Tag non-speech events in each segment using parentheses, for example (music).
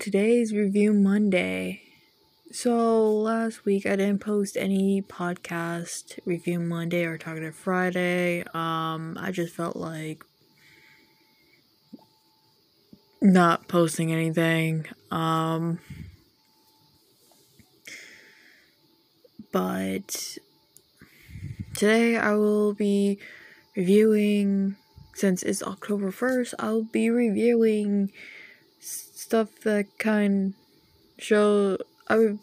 today's Review Monday. So, last week I didn't post any podcast Review Monday or Talkative Friday. Um, I just felt like not posting anything. Um, but today I will be reviewing, since it's October 1st, I'll be reviewing stuff that kind show I would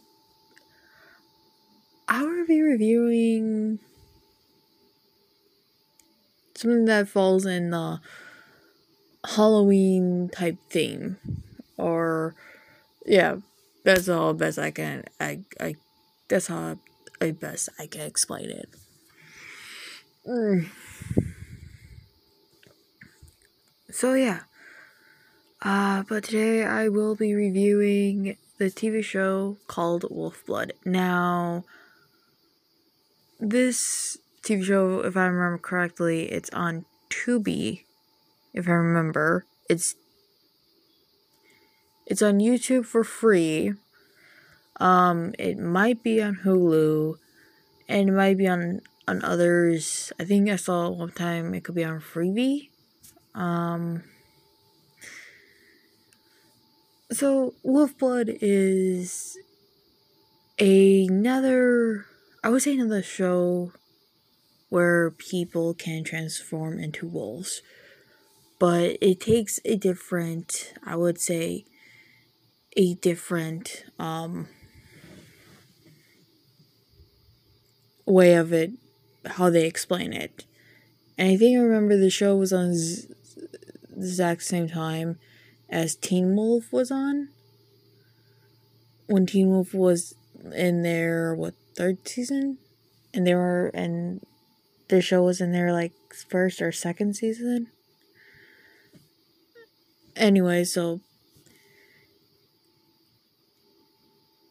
I would be reviewing something that falls in the Halloween type theme or yeah that's all best I can I I that's how I best I can explain it. Mm. So yeah. Uh, but today I will be reviewing the TV show called Wolf Blood. Now, this TV show, if I remember correctly, it's on Tubi. If I remember, it's it's on YouTube for free. Um, it might be on Hulu, and it might be on on others. I think I saw one time it could be on Freevee. Um so, Wolfblood is another, I would say, another show where people can transform into wolves. But it takes a different, I would say, a different um, way of it, how they explain it. And I think I remember the show was on z- the exact same time as Teen Wolf was on. When Teen Wolf was in their what third season, and they were and the show was in their like first or second season. Anyway, so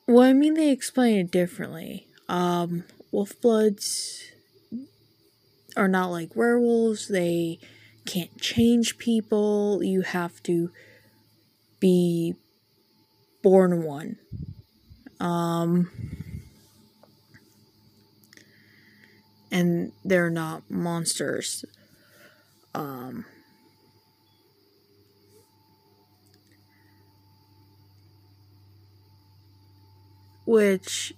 well, I mean they explain it differently. Um, wolf bloods are not like werewolves. They can't change people. You have to be born one. Um, and they're not monsters. Um, which,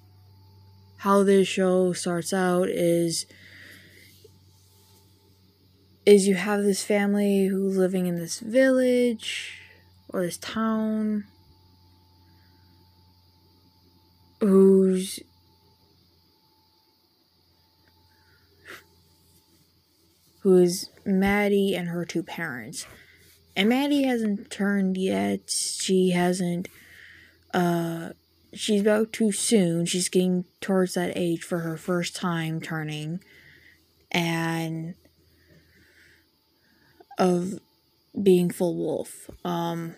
how this show starts out is is you have this family who's living in this village or this town who's who's Maddie and her two parents. And Maddie hasn't turned yet. She hasn't uh she's about too soon. She's getting towards that age for her first time turning and of being full wolf. Um,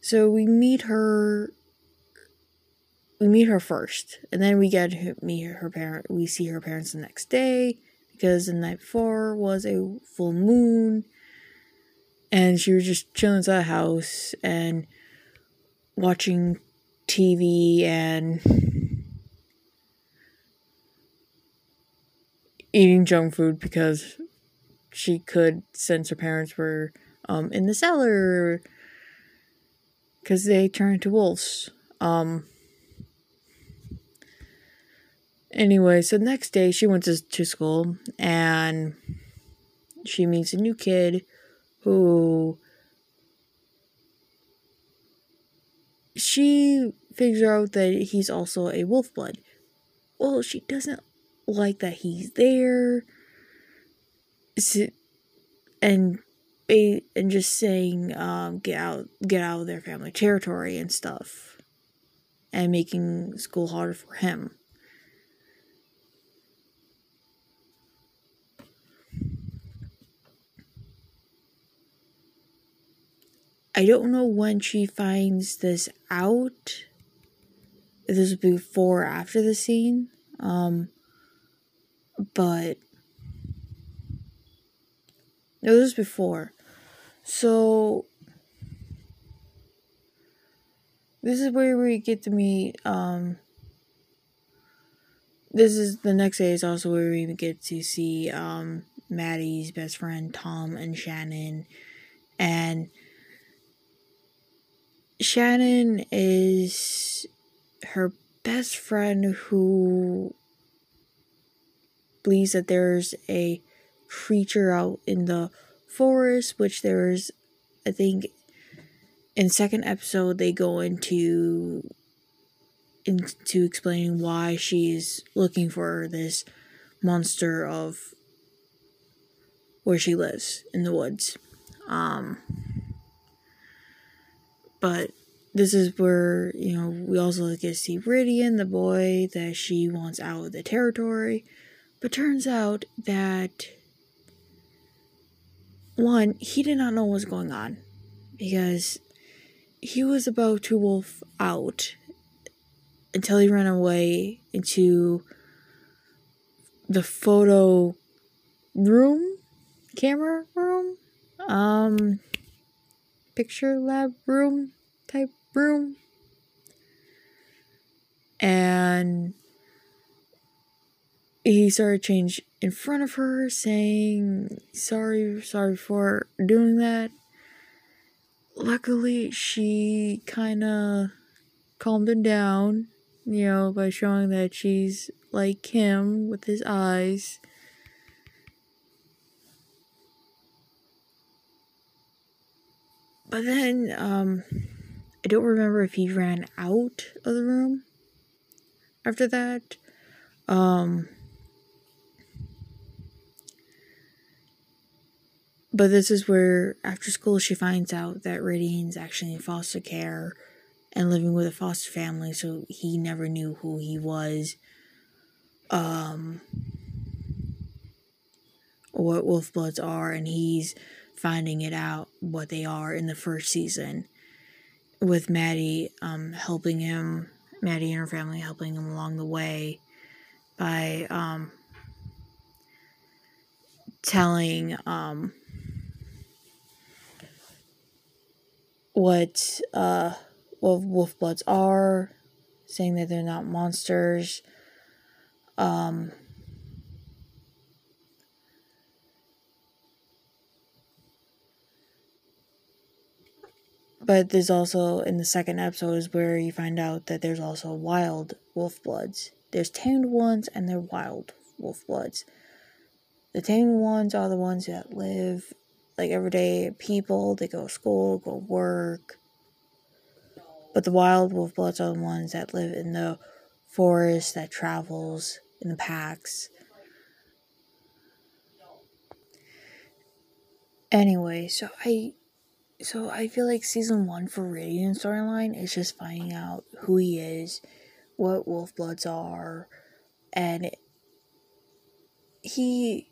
so we meet her. We meet her first, and then we get to meet her parent. We see her parents the next day because the night before was a full moon, and she was just chilling inside the house and watching TV and eating junk food because she could since her parents were um, in the cellar because they turned into wolves. Um, anyway, so the next day she went to, to school and she meets a new kid who she figures out that he's also a wolf blood. Well, she doesn't like that he's there and and just saying um, get out get out of their family territory and stuff and making school harder for him I don't know when she finds this out. This is before or after the scene. Um, but this was before. So this is where we get to meet um this is the next day is also where we get to see um Maddie's best friend Tom and Shannon and Shannon is her best friend who believes that there's a creature out in the forest, which there's, I think, in second episode they go into into explaining why she's looking for this monster of where she lives in the woods. Um, but this is where, you know, we also get to see Rhydian, the boy that she wants out of the territory. But turns out that one, he did not know what was going on because he was about to wolf out until he ran away into the photo room, camera room, um, picture lab room type room. And he started change in front of her saying sorry sorry for doing that. Luckily she kind of calmed him down you know by showing that she's like him with his eyes. But then um i don't remember if he ran out of the room after that. Um But this is where, after school, she finds out that Rhydian's actually in foster care and living with a foster family, so he never knew who he was. Um, what wolf bloods are, and he's finding it out what they are in the first season. With Maddie um, helping him, Maddie and her family helping him along the way by um, telling um, what uh what wolf bloods are, saying that they're not monsters. Um But there's also in the second episode is where you find out that there's also wild wolf bloods. There's tamed ones and they're wild wolf bloods. The tamed ones are the ones that live like everyday people. They go to school, go work. But the wild wolf bloods are the ones that live in the forest, that travels in the packs. Anyway, so I so I feel like season one for Rhydian storyline is just finding out who he is, what wolf bloods are, and he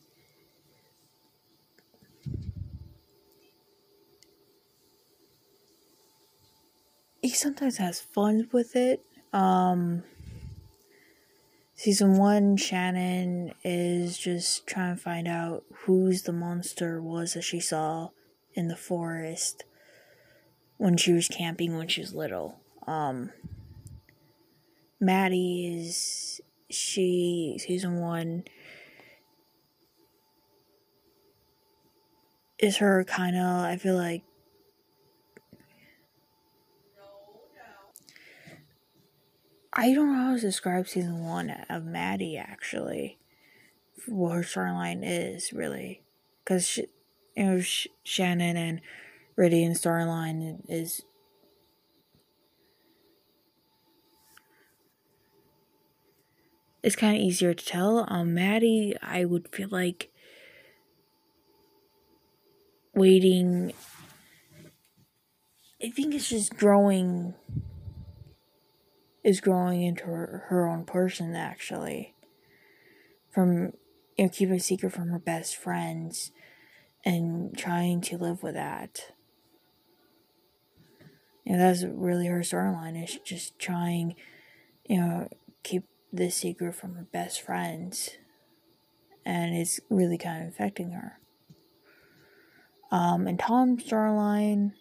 sometimes has fun with it. Um, season one, Shannon is just trying to find out who's the monster was that she saw in the forest when she was camping when she was little. Um, Maddie is she season one is her kind of I feel like I don't know how to describe season one of Maddie actually. What her storyline is really, because you know Sh- Shannon and Rhydian's storyline is it's kind of easier to tell. Um, Maddie, I would feel like waiting. I think it's just growing is growing into her, her own person actually. From you know keeping a secret from her best friends and trying to live with that. You know that's really her storyline is just trying you know keep this secret from her best friends. And it's really kind of affecting her. Um and tom's storyline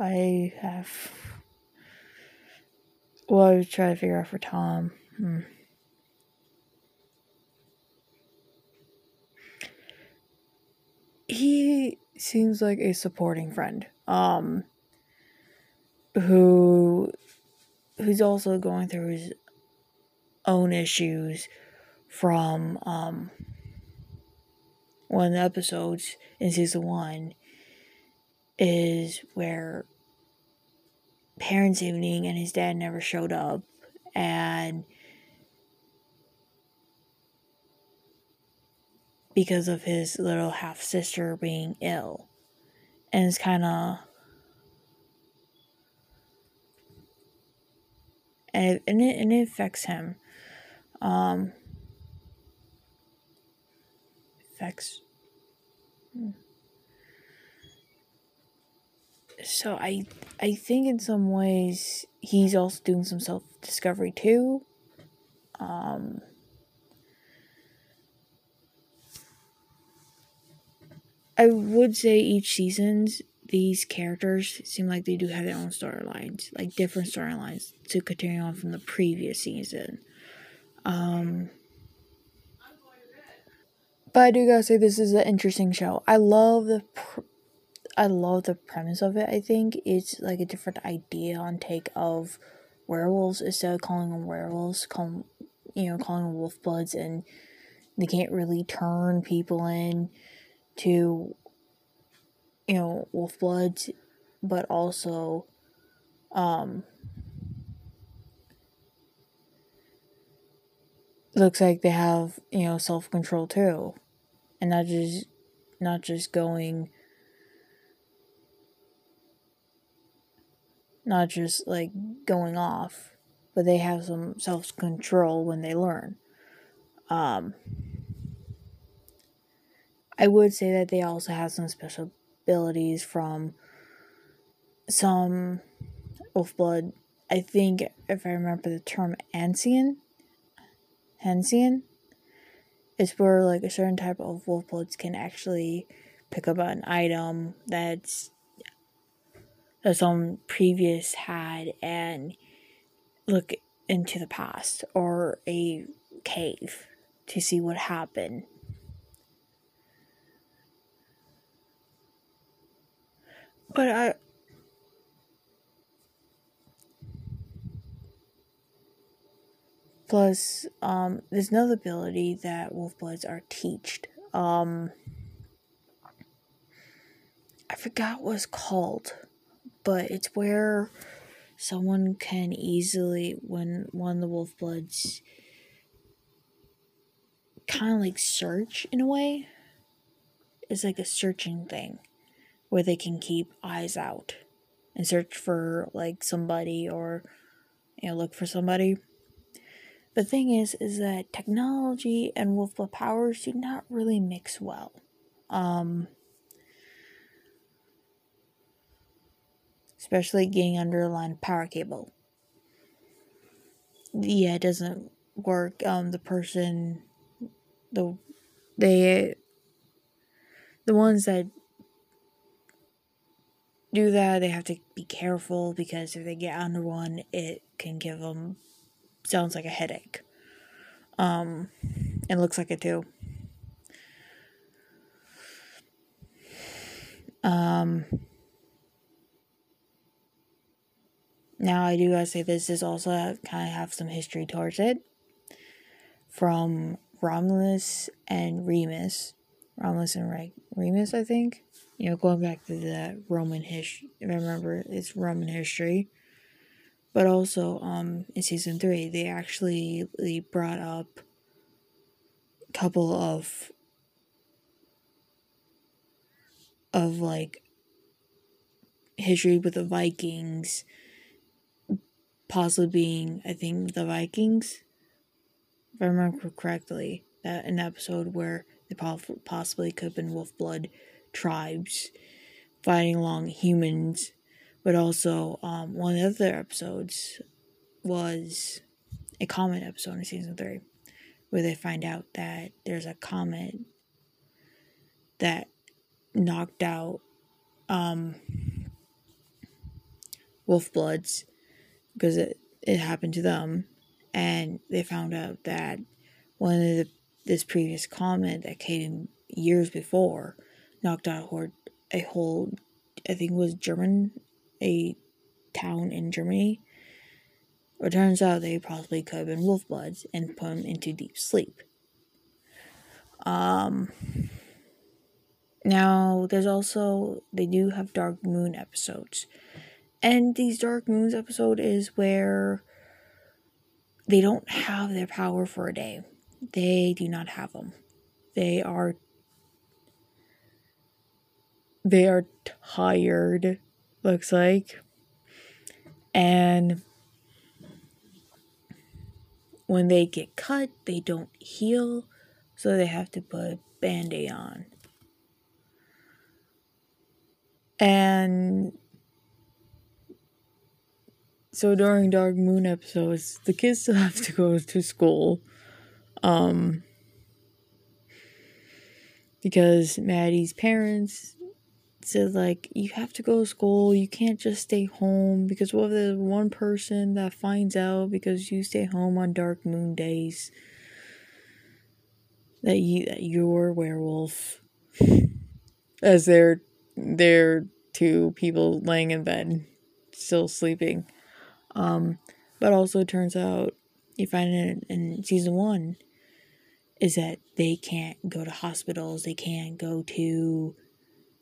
i have Well, I was trying to figure out for Tom. Hmm. He seems like a supporting friend. Um who who's also going through his own issues from um one of the episodes in season one is where parents evening and his dad never showed up. And because of his little half sister being ill. And it's kind of and it, and it, and it affects him. Um affects hmm. So I I think in some ways he's also doing some self discovery too. Um, I would say each season's these characters seem like they do have their own storylines, like different storylines to continue on from the previous season. Um, but I do gotta say this is an interesting show. I love the pr- I love the premise of it. I think it's like a different idea on take of werewolves instead of calling them werewolves, call you know calling them wolf bloods, and they can't really turn people in to you know wolf bloods, but also um looks like they have you know self control too, and not just not just going not just like going off, but they have some self control when they learn. Um, I would say that they also have some special abilities from some wolf blood. I think if I remember the term ancient, ancient, it's where like a certain type of wolf bloods can actually pick up an item that's that some previous had and look into the past or a cave to see what happened. But I Plus, um, there's another ability that wolf bloods are teached. Um, I forgot what it's called but it's where someone can easily, when one of the wolf bloods kind of like search in a way, it's like a searching thing where they can keep eyes out and search for like somebody or you know look for somebody. The thing is, is that technology and wolf blood powers do not really mix well. Um, especially getting under a line of power cable. Yeah, it doesn't work. Um, the person, the they, the ones that do that, they have to be careful because if they get under one, it can give them sounds like a headache. Um, it looks like it too. Um Now, I do gotta say this is also kind of have some history towards it from Romulus and Remus. Romulus and Re- Remus, I think. You know, going back to the Roman history. Remember, it's Roman history. But also, um, in season three, they actually they brought up a couple of of like history with the Vikings possibly being, I think, the Vikings. If I remember correctly, that an episode where they possibly could have been wolf blood tribes fighting along humans, but also um, one of the other episodes was a comet episode in season three, where they find out that there's a comet that knocked out um, wolf bloods because it it happened to them, and they found out that one of the, this previous comet that came years before knocked out a whole, I think was German, a town in Germany. It turns out they probably could have been wolf bloods and put them into deep sleep. Um, now, there's also, they do have Dark Moon episodes. And these Dark Moons episode is where they don't have their power for a day. They do not have them. They are they are tired looks like and when they get cut they don't heal so they have to put a band-aid on and so during Dark Moon episodes, the kids still have to go to school. Um because Maddie's parents said like you have to go to school, you can't just stay home because what if there's one person that finds out because you stay home on dark moon days that you that you're a werewolf as they're they're two people laying in bed still sleeping. Um, but also it turns out you find it in season one is that they can't go to hospitals, they can't go to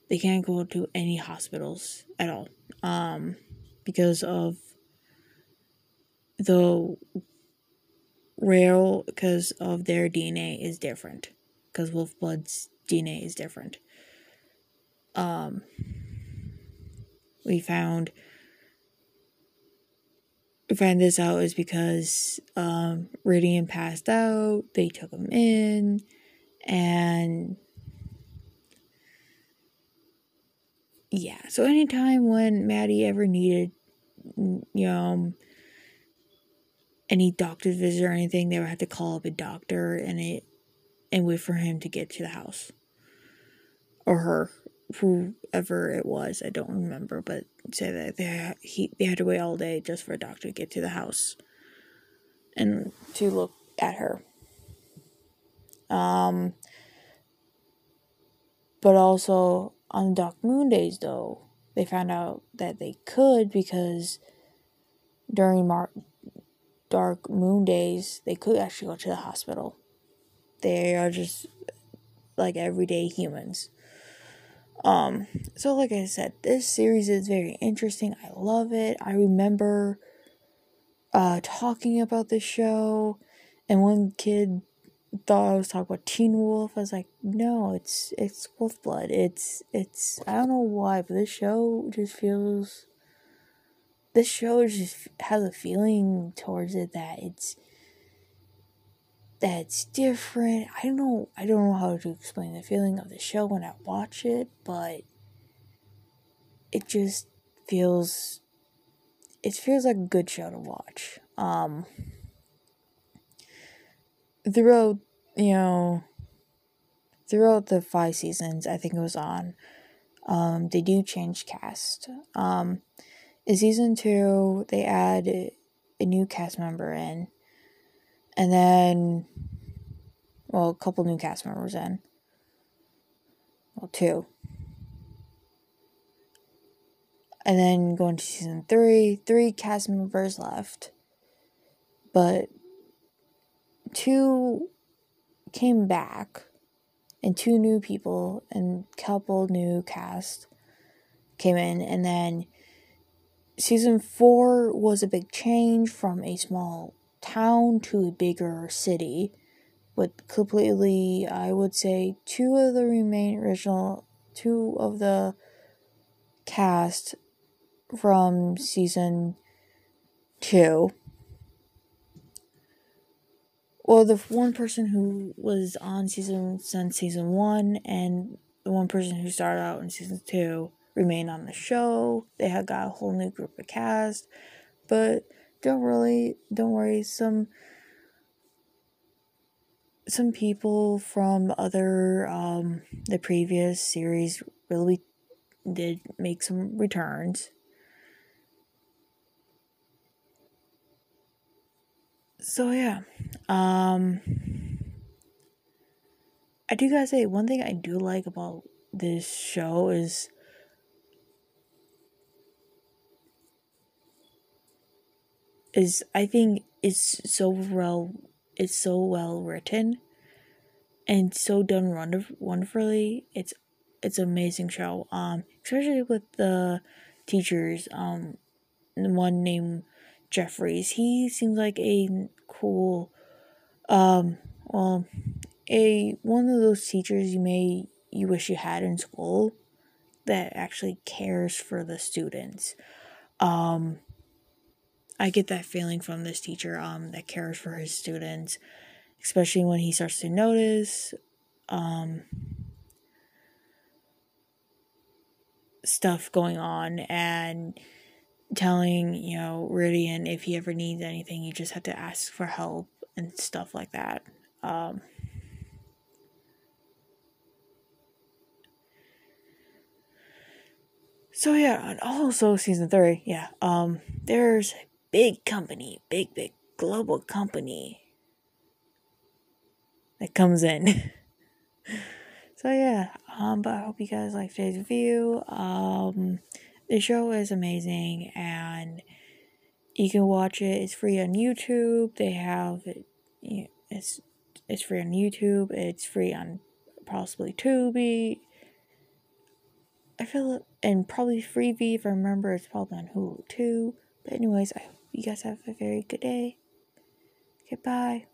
they can't go to any hospitals at all. Um, because of the rare because of their DNA is different. Because wolf blood's DNA is different. Um we found find this out is because um, Rhydian passed out. They took him in, and yeah. So anytime when Maddie ever needed, you know, any doctor's visit or anything, they would have to call up a doctor and it and wait for him to get to the house or her whoever it was, I don't remember, but say that they he they had to wait all day just for a doctor to get to the house and to look at her. Um, but also on Dark Moon days, though, they found out that they could because during Mar- Dark Moon days, they could actually go to the hospital. They are just like everyday humans. Um, so like I said, this series is very interesting. I love it. I remember uh talking about this show and one kid thought I was talking about Teen Wolf. I was like, no, it's it's Wolf Blood. It's it's I don't know why, but this show just feels this show just has a feeling towards it that it's that's different. I don't know I don't know how to explain the feeling of the show when I watch it, but it just feels it feels like a good show to watch. Um throughout, you know, throughout the five seasons I think it was on, um, they do change cast. Um in season two they add a new cast member in and then, well, a couple new cast members in. Well, two. And then going to season three, three cast members left. But two came back, and two new people and couple new cast came in, and then season four was a big change from a small town to a bigger city with completely I would say two of the remain original two of the cast from season 2 well the one person who was on season since season 1 and the one person who started out in season 2 remained on the show. They had got a whole new group of cast but don't really don't worry. Some some people from other um the previous series really did make some returns. So yeah, um, I do gotta say one thing I do like about this show is is I think it's so well it's so well written and so done wonder- wonderfully. It's it's an amazing show. Um, especially with the teachers. Um, the one named Jeffries. He seems like a cool, um, well, a one of those teachers you may you wish you had in school that actually cares for the students. Um, I get that feeling from this teacher um, that cares for his students, especially when he starts to notice um, stuff going on and telling, you know, Radiant if he ever needs anything, you just have to ask for help and stuff like that. Um, so yeah, and also season three, yeah. Um, there's big company, big big global company that comes in. (laughs) so yeah, um, but I hope you guys like today's review. Um, the show is amazing and you can watch it. It's free on YouTube. They have it. It's it's free on YouTube. It's free on possibly Tubi. I feel and probably Freevee if I remember. It's probably on Hulu too. But anyways, I you guys have a very good day. Goodbye.